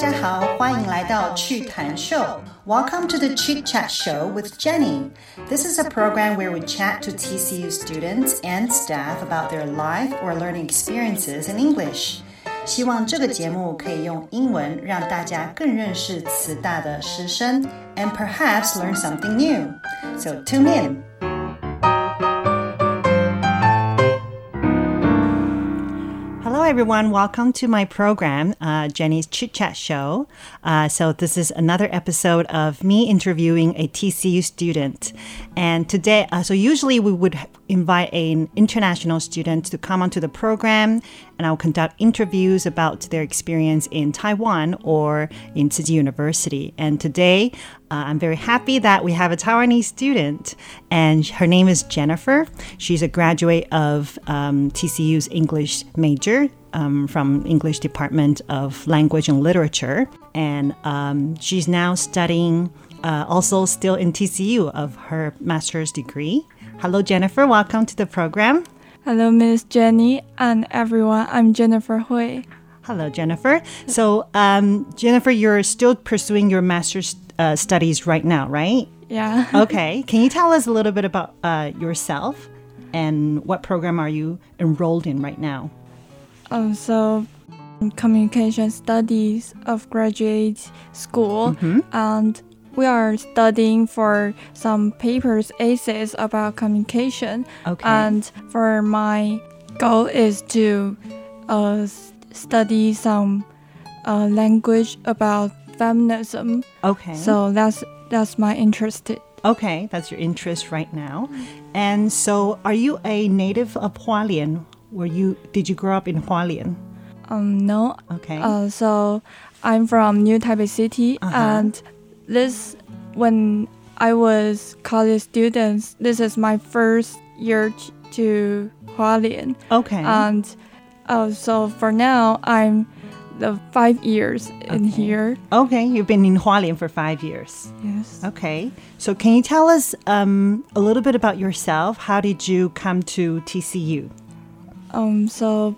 家好，欢迎来到趣谈秀。Welcome to the Chit Chat Show with Jenny. This is a program where we chat to TCU students and staff about their life or learning experiences in English. 希望这个节目可以用英文让大家更认识慈大的师生，and perhaps learn something new. So tune in. Everyone. Welcome to my program, uh, Jenny's Chit Chat Show. Uh, so, this is another episode of me interviewing a TCU student. And today, uh, so usually we would invite an international student to come onto the program, and I'll conduct interviews about their experience in Taiwan or in Tzu University. And today, uh, I'm very happy that we have a Taiwanese student, and her name is Jennifer. She's a graduate of um, TCU's English major um, from English Department of Language and Literature, and um, she's now studying. Uh, also, still in TCU of her master's degree. Hello, Jennifer. Welcome to the program. Hello, Miss Jenny and everyone. I'm Jennifer Hui. Hello, Jennifer. So, um, Jennifer, you're still pursuing your master's uh, studies right now, right? Yeah. okay. Can you tell us a little bit about uh, yourself and what program are you enrolled in right now? Um, so communication studies of graduate school mm-hmm. and we are studying for some papers essays about communication okay. and for my goal is to uh, study some uh, language about feminism okay so that's that's my interest okay that's your interest right now and so are you a native of hualien were you did you grow up in Hualien? Um, no. Okay. Uh, so I'm from New Taipei City, uh-huh. and this when I was college students, this is my first year to Hualien. Okay. And uh, so for now, I'm the five years in here. Okay, you've been in Hualien for five years. Yes. Okay, so can you tell us um, a little bit about yourself? How did you come to TCU? Um, so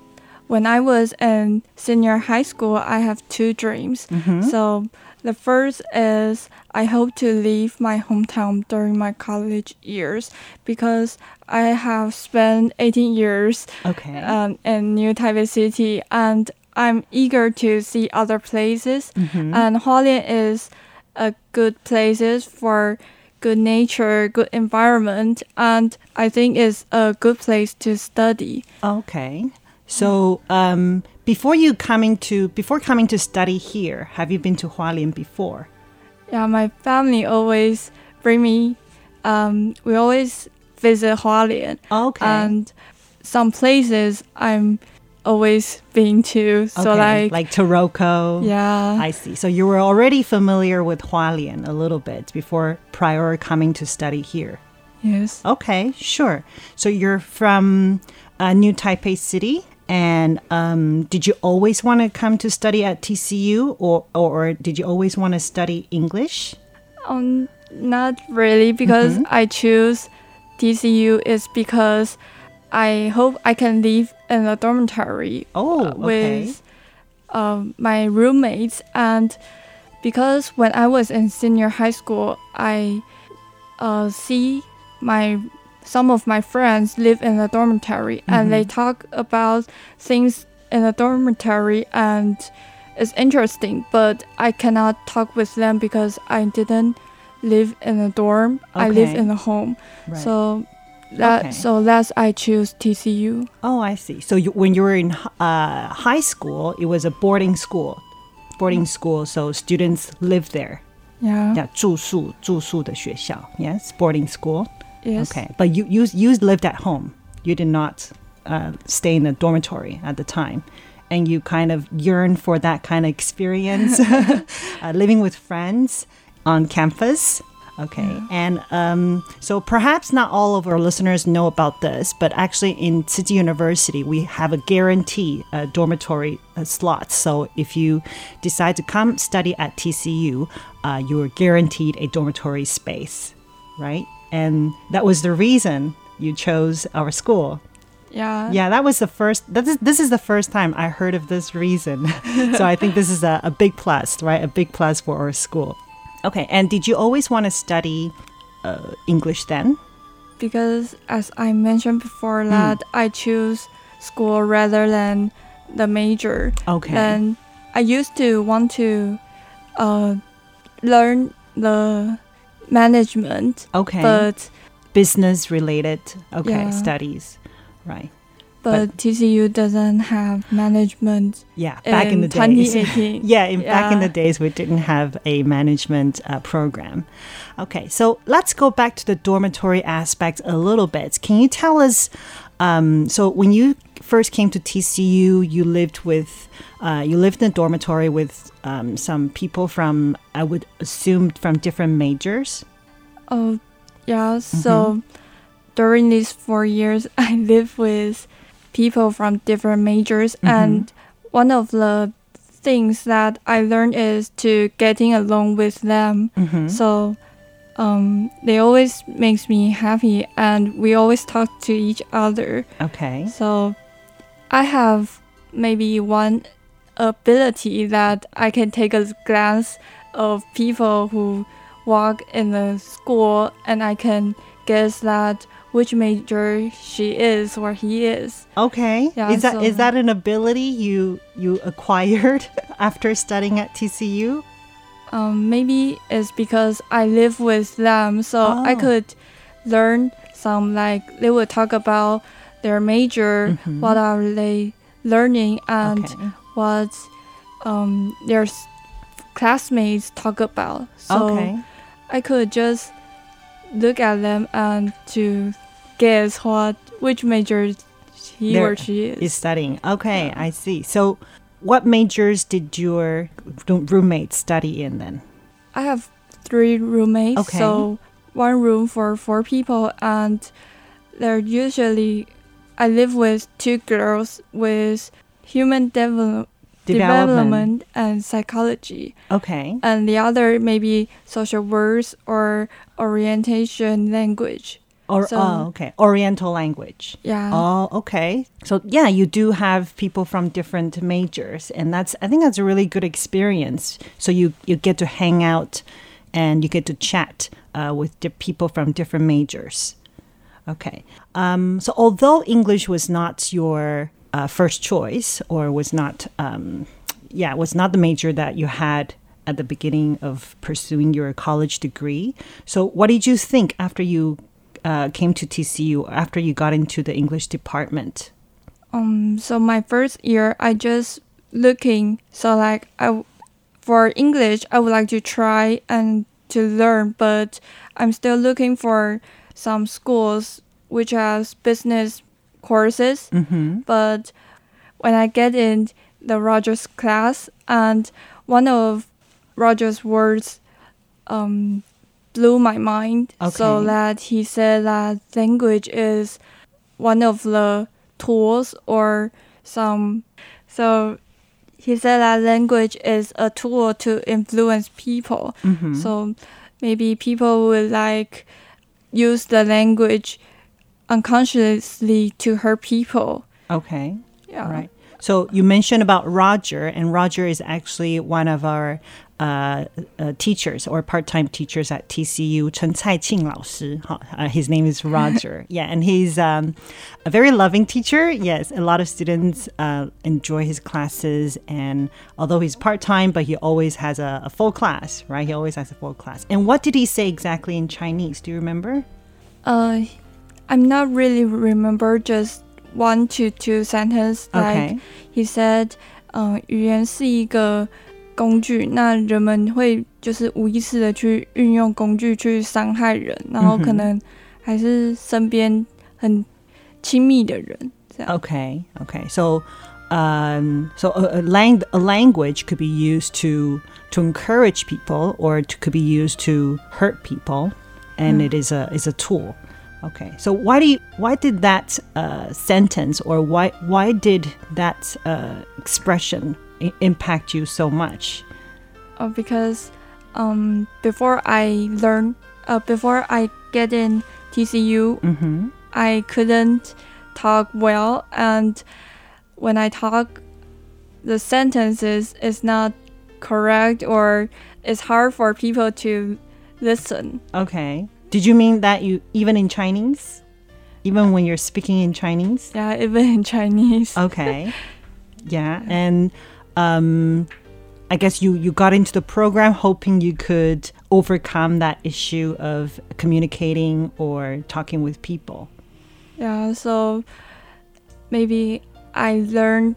when I was in senior high school, I have two dreams. Mm-hmm. So the first is I hope to leave my hometown during my college years because I have spent 18 years okay. um, in New Taipei City and I'm eager to see other places. Mm-hmm. And Hualien is a good places for good nature, good environment, and I think it's a good place to study. Okay. So um, before you coming to before coming to study here, have you been to Hualien before? Yeah, my family always bring me. Um, we always visit Hualien. Okay. And some places I'm always been to. So okay, like like Taroko. Yeah. I see. So you were already familiar with Hualien a little bit before prior coming to study here. Yes. Okay, sure. So you're from uh, New Taipei City, and um, did you always want to come to study at TCU, or or did you always want to study English? Um, not really, because mm-hmm. I choose TCU is because I hope I can live in a dormitory oh, uh, with uh, my roommates. And because when I was in senior high school, I uh, see my some of my friends live in a dormitory mm-hmm. and they talk about things in a dormitory and it's interesting, but I cannot talk with them because I didn't live in a dorm. Okay. I live in a home. Right. So that okay. so that's I choose TCU. Oh, I see. So you, when you were in uh, high school, it was a boarding school. Boarding school, so students live there. Yeah. Yeah, 住宿住宿的学校. Yes, boarding school. Yes. Okay, but you you you lived at home. You did not uh, stay in a dormitory at the time and you kind of yearn for that kind of experience, uh, living with friends on campus. Okay. Yeah. And um, so perhaps not all of our listeners know about this, but actually in Tzu Chi University, we have a guarantee uh, dormitory uh, slots. So if you decide to come study at TCU, uh, you are guaranteed a dormitory space, right? And that was the reason you chose our school. Yeah. Yeah, that was the first. This is this is the first time I heard of this reason. so I think this is a, a big plus, right? A big plus for our school. Okay, and did you always want to study uh, English then? Because as I mentioned before, mm. that I choose school rather than the major. Okay. And I used to want to uh, learn the management. Okay. But business related. Okay, yeah. studies right? But, but, TCU doesn't have management. Yeah, back in, in the days. yeah, in, yeah, back in the days we didn't have a management uh, program. Okay, so let's go back to the dormitory aspect a little bit. Can you tell us? Um, so when you first came to TCU, you lived with, uh, you lived in a dormitory with um, some people from, I would assume, from different majors. Oh, yeah. So. Mm -hmm during these four years, I live with people from different majors, mm-hmm. and one of the things that I learned is to getting along with them. Mm-hmm. So um, they always makes me happy, and we always talk to each other. Okay. So I have maybe one ability that I can take a glance of people who walk in the school, and I can guess that which major she is or he is. Okay. Yeah, is that so is that an ability you you acquired after studying at TCU? Um, maybe it's because I live with them, so oh. I could learn some like they would talk about their major, mm-hmm. what are they learning, and okay. what um, their classmates talk about. So okay. I could just look at them and to guess what which major he or she is. is studying. Okay, yeah. I see. So, what majors did your roommates study in then? I have three roommates. Okay. So one room for four people, and they're usually I live with two girls with human development. Development. and psychology. Okay. And the other maybe social works or orientation language. Or so, oh, okay, Oriental language. Yeah. Oh, okay. So yeah, you do have people from different majors, and that's I think that's a really good experience. So you you get to hang out, and you get to chat uh, with people from different majors. Okay. Um, so although English was not your uh, first choice, or was not, um, yeah, was not the major that you had at the beginning of pursuing your college degree. So what did you think after you uh, came to TCU after you got into the English department? Um, so my first year, I just looking. So like I, for English, I would like to try and to learn, but I'm still looking for some schools which has business courses. Mm-hmm. But when I get in the Rogers class, and one of Rogers' words um, blew my mind. Okay. So that he said that language is one of the tools or some. So he said that language is a tool to influence people. Mm-hmm. So maybe people would like use the language unconsciously to hurt people. Okay. Yeah. Right. So you mentioned about Roger, and Roger is actually one of our uh, uh, teachers or part-time teachers at TCU, Chen Caiqing 老师. Uh, his name is Roger. yeah, and he's um, a very loving teacher. Yes, a lot of students uh, enjoy his classes, and although he's part-time, but he always has a, a full class, right? He always has a full class. And what did he say exactly in Chinese? Do you remember? Uh, I'm not really remember just one to two sentence. Like Okay. he said, 呃，语言是一个 工具，那人们会就是无意识的去运用工具去伤害人，然后嗯哼可能还是身边很亲密的人这样。 Okay, okay. So, um, so a, a, lang- a language could be used to to encourage people, or it could be used to hurt people, and it is a is a tool. Okay. So why do you why did that uh, sentence, or why why did that uh, expression I- impact you so much? uh, because um, before I learn, uh, before I get in TCU, Mm-hmm. I couldn't talk well, and when I talk, the sentences is not correct or it's hard for people to listen. Okay. Did you mean that you even in Chinese, even when you're speaking in Chinese? Yeah, even in Chinese. Okay. yeah, and um, I guess you you got into the program hoping you could overcome that issue of communicating or talking with people. Yeah, so maybe I learned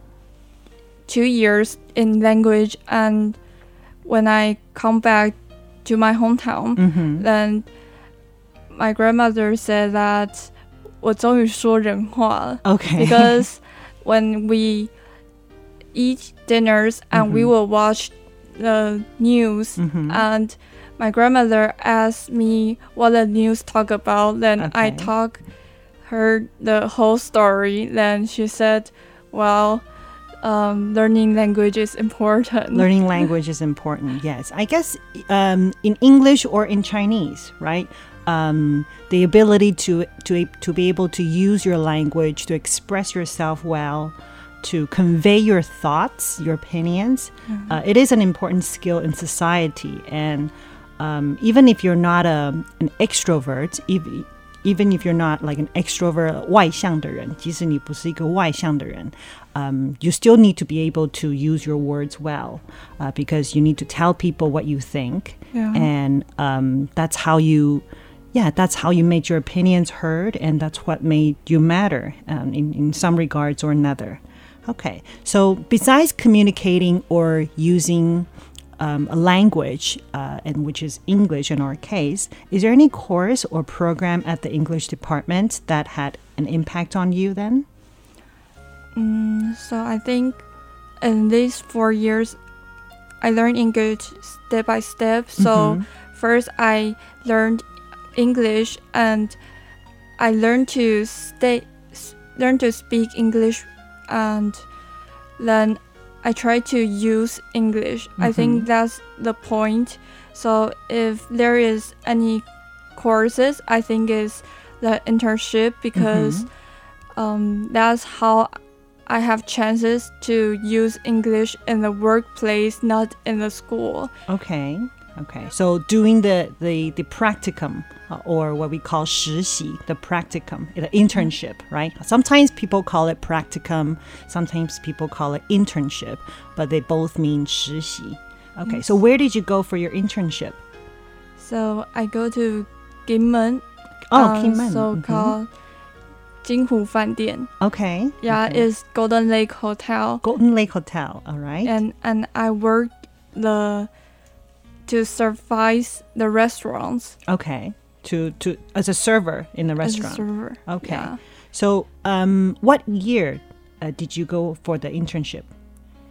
two years in language, and when I come back to my hometown, Mm-hmm. then my grandmother said that 我终于说人话了 Okay. because when we eat dinners and we Mhm. will watch the news Mhm. and my grandmother asked me what the news talk about then I Okay. talk her the whole story then she said well um, learning language is important Learning language is important. Yes, I guess um, in English or in Chinese, right? Um, the ability to to to be able to use your language to express yourself well, to convey your thoughts, your opinions, uh, it is an important skill in society. And um, even if you're not a, an extrovert, if, even if you're not like an extrovert 外向的人，即使你不是一个外向的人，um, you still need to be able to use your words well, uh, because you need to tell people what you think, Yeah. and um, that's how you, yeah, that's how you made your opinions heard, and that's what made you matter um, in in some regards or another. Okay, so besides communicating or using um, a language, uh, and which is English in our case, is there any course or program at the English department that had an impact on you then? Mm, so I think in these four years, I learned English step by step. So first, I learned English, and I learned to stay, learn to speak English, and then I try to use English. I think that's the point. So if there is any courses, I think is the internship because um, that's how I have chances to use English in the workplace, not in the school. Okay, okay. So doing the the the practicum uh, or what we call 实习, the practicum, the internship, right? Sometimes people call it practicum, sometimes people call it internship, but they both mean 实习. Okay, so where did you go for your internship? So I go to Kinmen, Oh, uh, Kinmen. so Mhm. called 金湖饭店. Okay. Yeah, okay. it's Golden Lake Hotel, Golden Lake Hotel, all right? and and I work the to service the restaurants okay. To to as a server in the restaurant. as a server. Okay. Yeah. So, um, what year uh, did you go for the internship?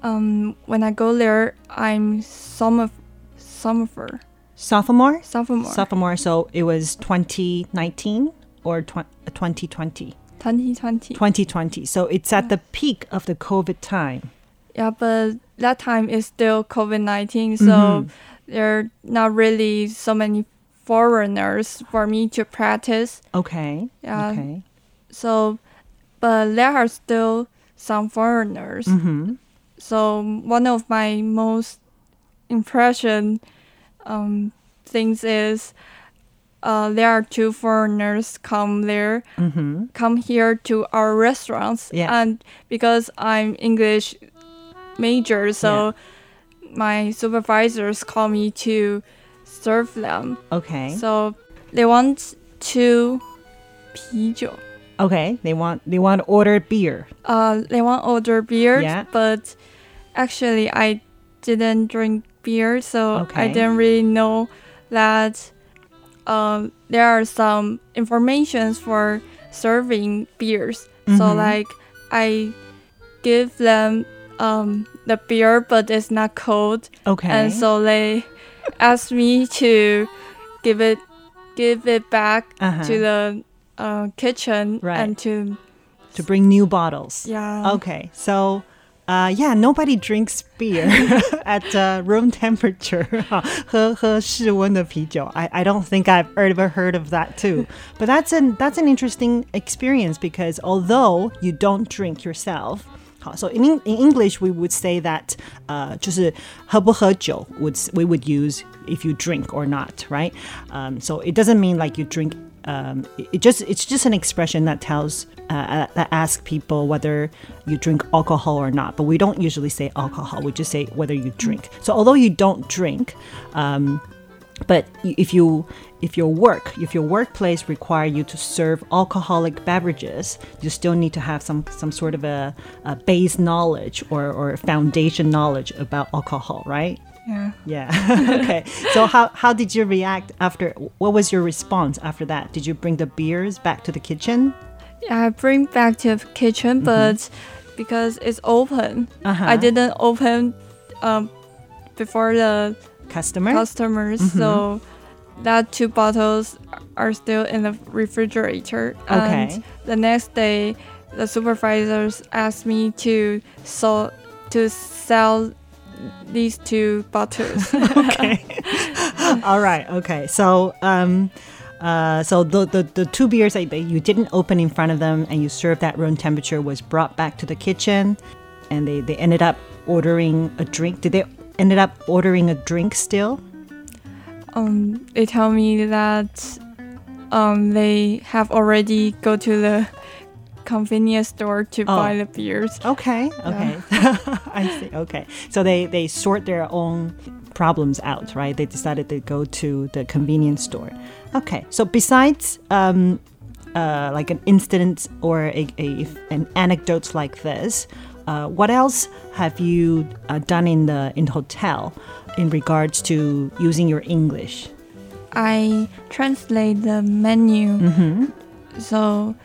Um, when I go there, I'm summer, summer, Sophomore? sophomore, Sophomore. So it was 2019 or tw- 2020? 2020. 2020. So it's at the peak of the COVID time. Yeah, but that time is still COVID 19, so Mhm. There are not really so many foreigners for me to practice. Okay. Yeah. Okay. So, but there are still some foreigners. Mm-hmm. So, one of my most impression um, things is uh, there are two foreigners come there, Mm-hmm. come here to our restaurants, Yeah. and because I'm English major, so my supervisors call me to serve them. Okay. So they want two 啤酒. okay. They want they want to order beer. Uh, they want order beer, Yeah. but actually I didn't drink beer, so I Okay. didn't really know that um, there are some informations for serving beers. So Mhm. like I give them um, the beer, but it's not cold. Okay. And so they asked me to give it give it back uh-huh. to the uh, kitchen right. and to to bring new bottles. Yeah. Okay. So. Uh, yeah, nobody drinks beer at uh, room temperature. I, I don't think I've ever heard of that too. But that's an that's an interesting experience because although you don't drink yourself, 好, So in, Eng- in English we would say that uh, 就是喝不喝酒 would s- we would use if you drink or not, right? Um, so it doesn't mean like you drink um, it, it just it's just an expression that tells uh, that asks people whether you drink alcohol or not. But we don't usually say alcohol. We just say whether you drink. So although you don't drink, um, but y- if you if your work if your workplace require you to serve alcoholic beverages, you still need to have some some sort of a, a base knowledge or, or foundation knowledge about alcohol, right? yeah Yeah. okay. So how how did you react after? What was your response after that? Did you bring the beers back to the kitchen? I bring back to the kitchen, but because it's open, Mm-hmm. Uh-huh. I didn't open um, before the Customer. customers, Mm-hmm. so that two bottles are still in the refrigerator. Okay. And the next day, the supervisors asked me to so to sell these two bottles. okay. All right. Okay. So um. Uh, so the, the, the two beers that that you didn't open in front of them and you served at room temperature was brought back to the kitchen and they, they ended up ordering a drink did they ended up ordering a drink still um, they tell me that um, they have already go to the convenience store to Oh. buy the beers. Okay, okay. I see. Okay. So they they sort their own problems out, right? They decided to go to the convenience store. Okay. So besides um uh, like an incident or a, a an anecdote like this, uh, what else have you uh, done in the in the hotel in regards to using your English? I translate the menu. Mm-hmm. So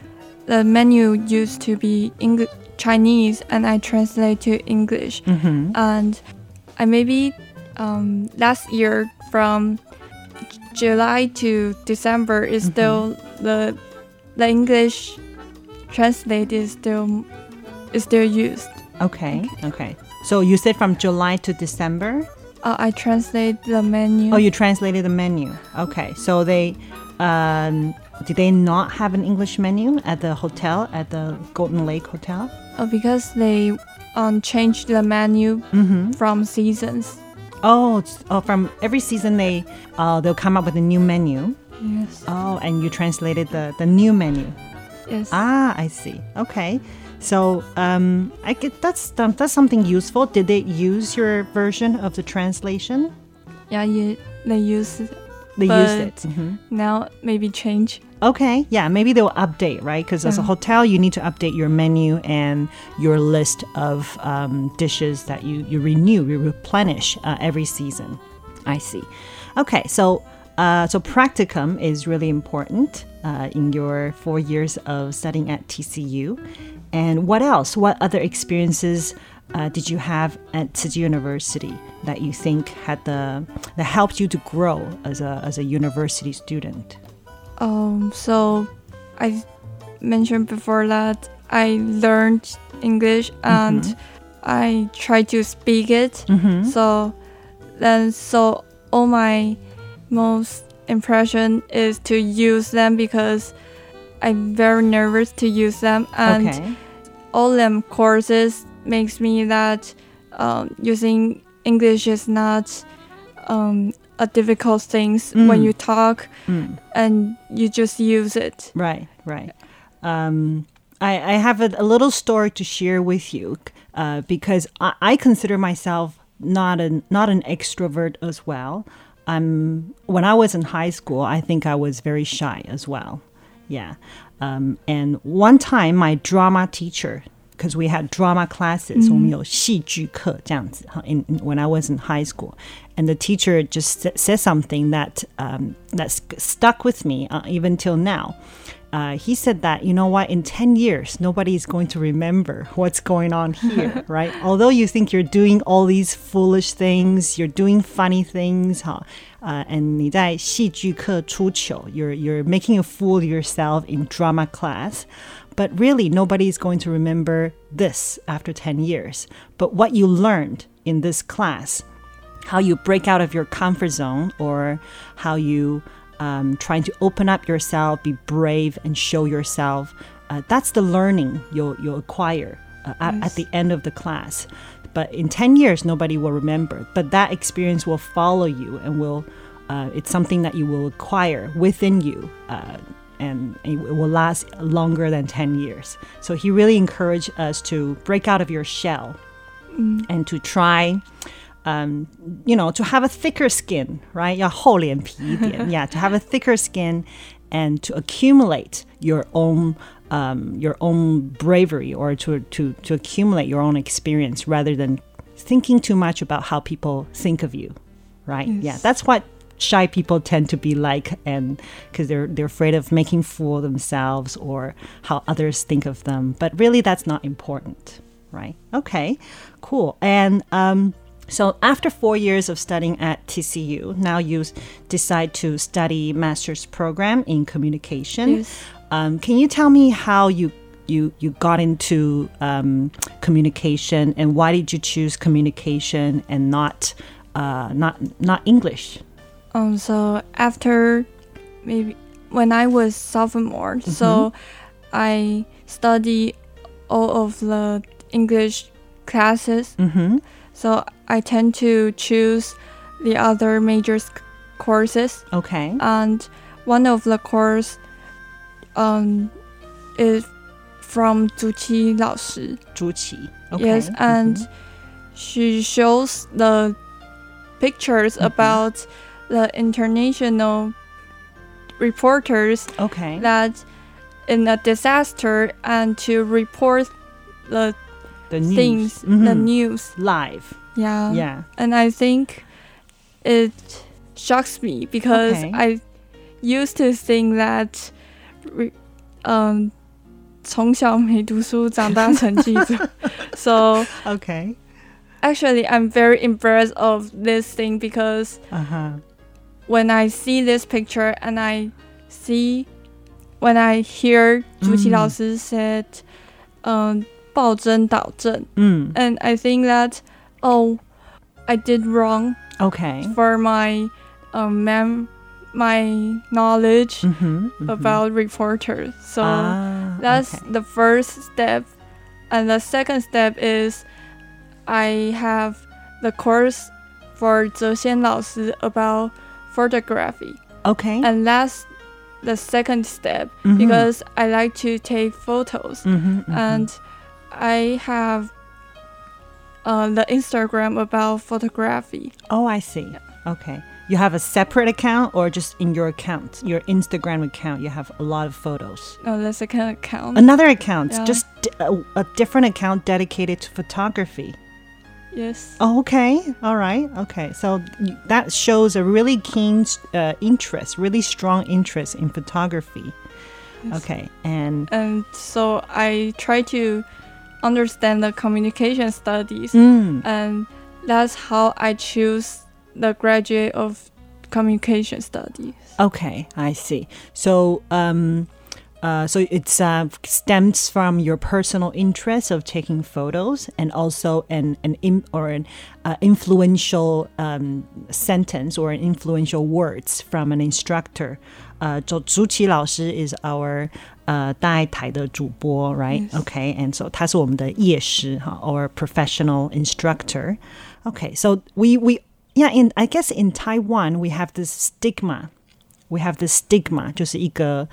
the menu used to be Eng- Chinese, and I translate to English. Mm-hmm. And I maybe um, last year from July to December is Mm-hmm. still the the English translate is still is still used. Okay. Okay. So you said from July to December. Uh, I translate the menu. Oh, you translated the menu. Okay, so they um, did they not have an English menu at the hotel at the Golden Lake Hotel? Uh, because they um changed the menu Mm-hmm. from seasons. Oh, oh, from every season they uh, they'll come up with a new menu. Yes. Oh, and you translated the the new menu. Yes. Ah, I see. Okay. So um, I get that's that's something useful. Did they use your version of the translation? yeah, you, they use it. They used it. But- Mhm. now maybe change. Okay, yeah, maybe they'll update, right? Because as a hotel, you need to update your menu and your list of um, dishes that you, you renew, you replenish uh, every season. I see. Okay, so uh, so practicum is really important uh, in your four years of studying at TCU. And what else? What other experiences uh, did you have at Tzu University that you think had the that helped you to grow as a as a university student? Um, so I mentioned before that I learned English and I tried to speak it. Mm-hmm. So then, so all my most impression is to use them because I'm very nervous to use them, and okay. all them courses makes me that um, using English is not um, a difficult things when you talk, and you just use it. Right, right. Um, I, I have a, a little story to share with you uh, because I, I consider myself not an not an extrovert as well. I'm when I was in high school, I think I was very shy as well. Yeah. Um, and one time, my drama teacher, because we had drama classes, mm-hmm. in, in, when I was in high school, and the teacher just said something that um, that stuck with me uh, even till now Uh, he said that you know what in 10 years nobody is going to remember what's going on here right although you think you're doing all these foolish things you're doing funny things huh, uh, and 你在戏剧课出糗 you're you're making a fool of yourself in drama class but really nobody is going to remember this after 10 years but what you learned in this class how you break out of your comfort zone or how you um, trying to open up yourself, be brave and show yourself. Uh, that's the learning you'll, you'll acquire uh, at, at the end of the class. But in 10 years, nobody will remember. But that experience will follow you and will, uh, it's something that you will acquire within you. Uh, and it will last longer than 10 years. So he really encouraged us to break out of your shell and to try um, you know, to have a thicker skin, right? 要厚脸皮一点. yeah, to have a thicker skin and to accumulate your own um, your own bravery or to, to, to accumulate your own experience rather than thinking too much about how people think of you, right? Yeah, that's what shy people tend to be like and because they're they're afraid of making fool of themselves or how others think of them but really that's not important right okay cool and um so after four years of studying at TCU, now you decide to study master's program in communication. Yes. Um, can you tell me how you you you got into um, communication and why did you choose communication and not uh, not not English? Um, so after maybe when I was sophomore, so I study all of the English classes. Mm-hmm. So I tend to choose the other major courses. Okay. And one of the course um, is from Zuqi Lao Shi. Zuqi. Okay. Yes, mm-hmm. and mm -hmm. she shows the pictures mm -hmm. about the international reporters okay that in a disaster and to report the, the things mm -hmm. the mm-hmm. news live yeah. Yeah. And I think it shocks me because okay. I used to think that, um, 从小没读书，长大成记者。so okay. Actually, I'm very impressed of this thing because uh -huh. when I see this picture and I see when I hear 朱琪老师 mm. said, um, 报真导正. Mm. And I think that oh, I did wrong. Okay. For my um, mem- my knowledge mm-hmm, mm-hmm. about reporters. So ah, that's okay. the first step. And the second step is I have the course for Zhexian Lao about photography. Okay. And that's the second step mm-hmm. because I like to take photos mm-hmm, mm-hmm. and I have uh, the Instagram about photography. oh, I see. Okay. You have a separate account or just in your account, your Instagram account, you have a lot of photos. No, the second account. Another account, Yeah. just a different account dedicated to photography. yes. Oh, okay. All right. Okay. So that shows a really keen uh, interest, really strong interest in photography. Yes. Okay. And And so I try to understand the communication studies, mm. and that's how I choose the graduate of communication studies. Okay, I see. So, um, uh, so it uh, stems from your personal interest of taking photos and also an an or an uh, influential um, sentence or an influential words from an instructor. Uh, Zhu Qi 老师 is our 呃大台的主播，right？Okay，and so 他是我们的业师哈，or professional instructor。Okay，so we we yeah in I guess in Taiwan we have this stigma。We have this stigma，就是一个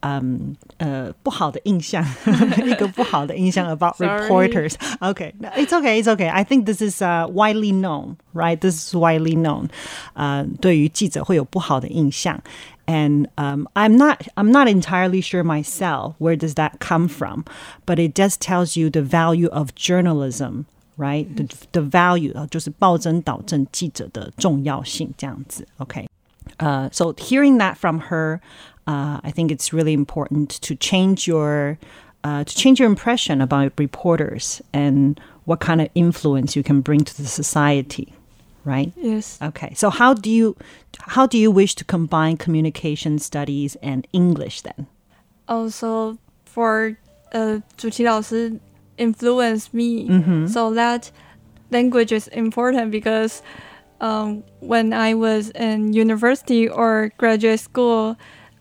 嗯呃不好的印象，一个不好的印象 about reporters. Okay, it's okay, it's okay. I think this is uh, widely known, right? This is widely known. 呃，对于记者会有不好的印象。and um, I'm not I'm not entirely sure myself where does that come from, but it just tells you the value of journalism, right? The the value 就是报真导正记者的重要性这样子。Okay, uh, so hearing that from her, uh, I think it's really important to change your uh, to change your impression about reporters and what kind of influence you can bring to the society right? Yes. Okay. So how do you how do you wish to combine communication studies and English then? Also, for uh, 朱琪老师 influenced me, mm -hmm. so that language is important because um, when I was in university or graduate school,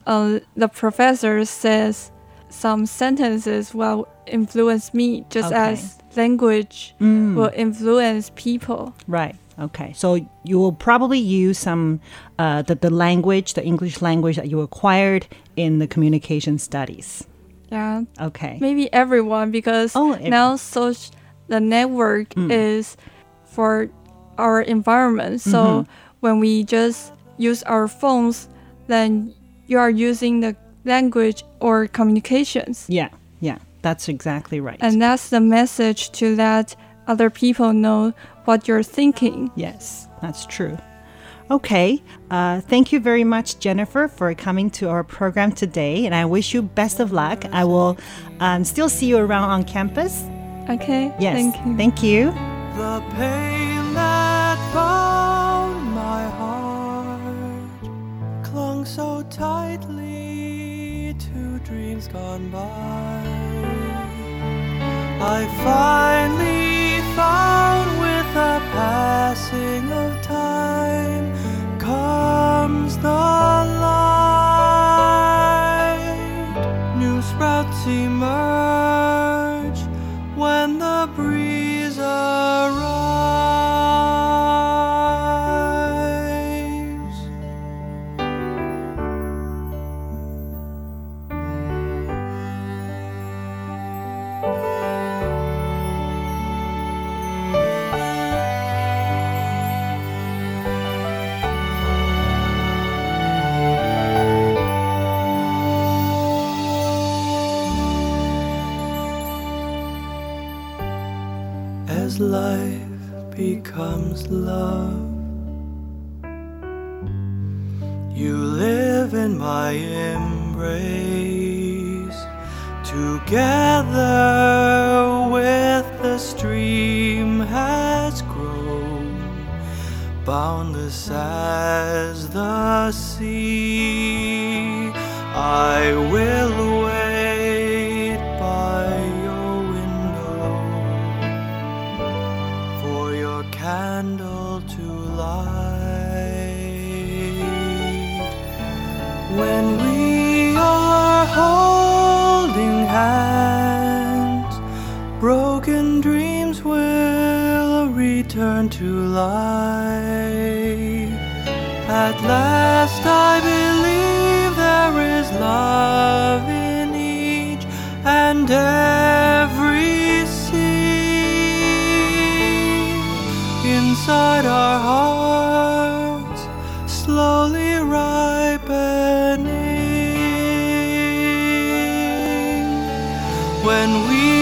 uh, the professor says some sentences will influence me just okay. as language mm. will influence people. Right. Okay. So you will probably use some uh, the the language, the English language that you acquired in the communication studies. Yeah, Okay. maybe everyone because Oh, now social the network Mm. is for our environment. So Mhm. when we just use our phones, then you are using the language or communications. Yeah. Yeah. That's exactly right. And that's the message to let other people know what you're thinking. yes, that's true. Okay. Uh, thank you very much, Jennifer, for coming to our program today, and I wish you best of luck. I will um, still see you around on campus. Okay? Yes. Thank you. Thank you. The pain that bound my heart clung so tightly to dreams gone by. I finally found with the passing of time becomes love. You live in my embrace, together with the stream has grown, boundless as the sea. I will wait hands, broken dreams will return to life. At last, I believe there is love in each and every seed inside our When we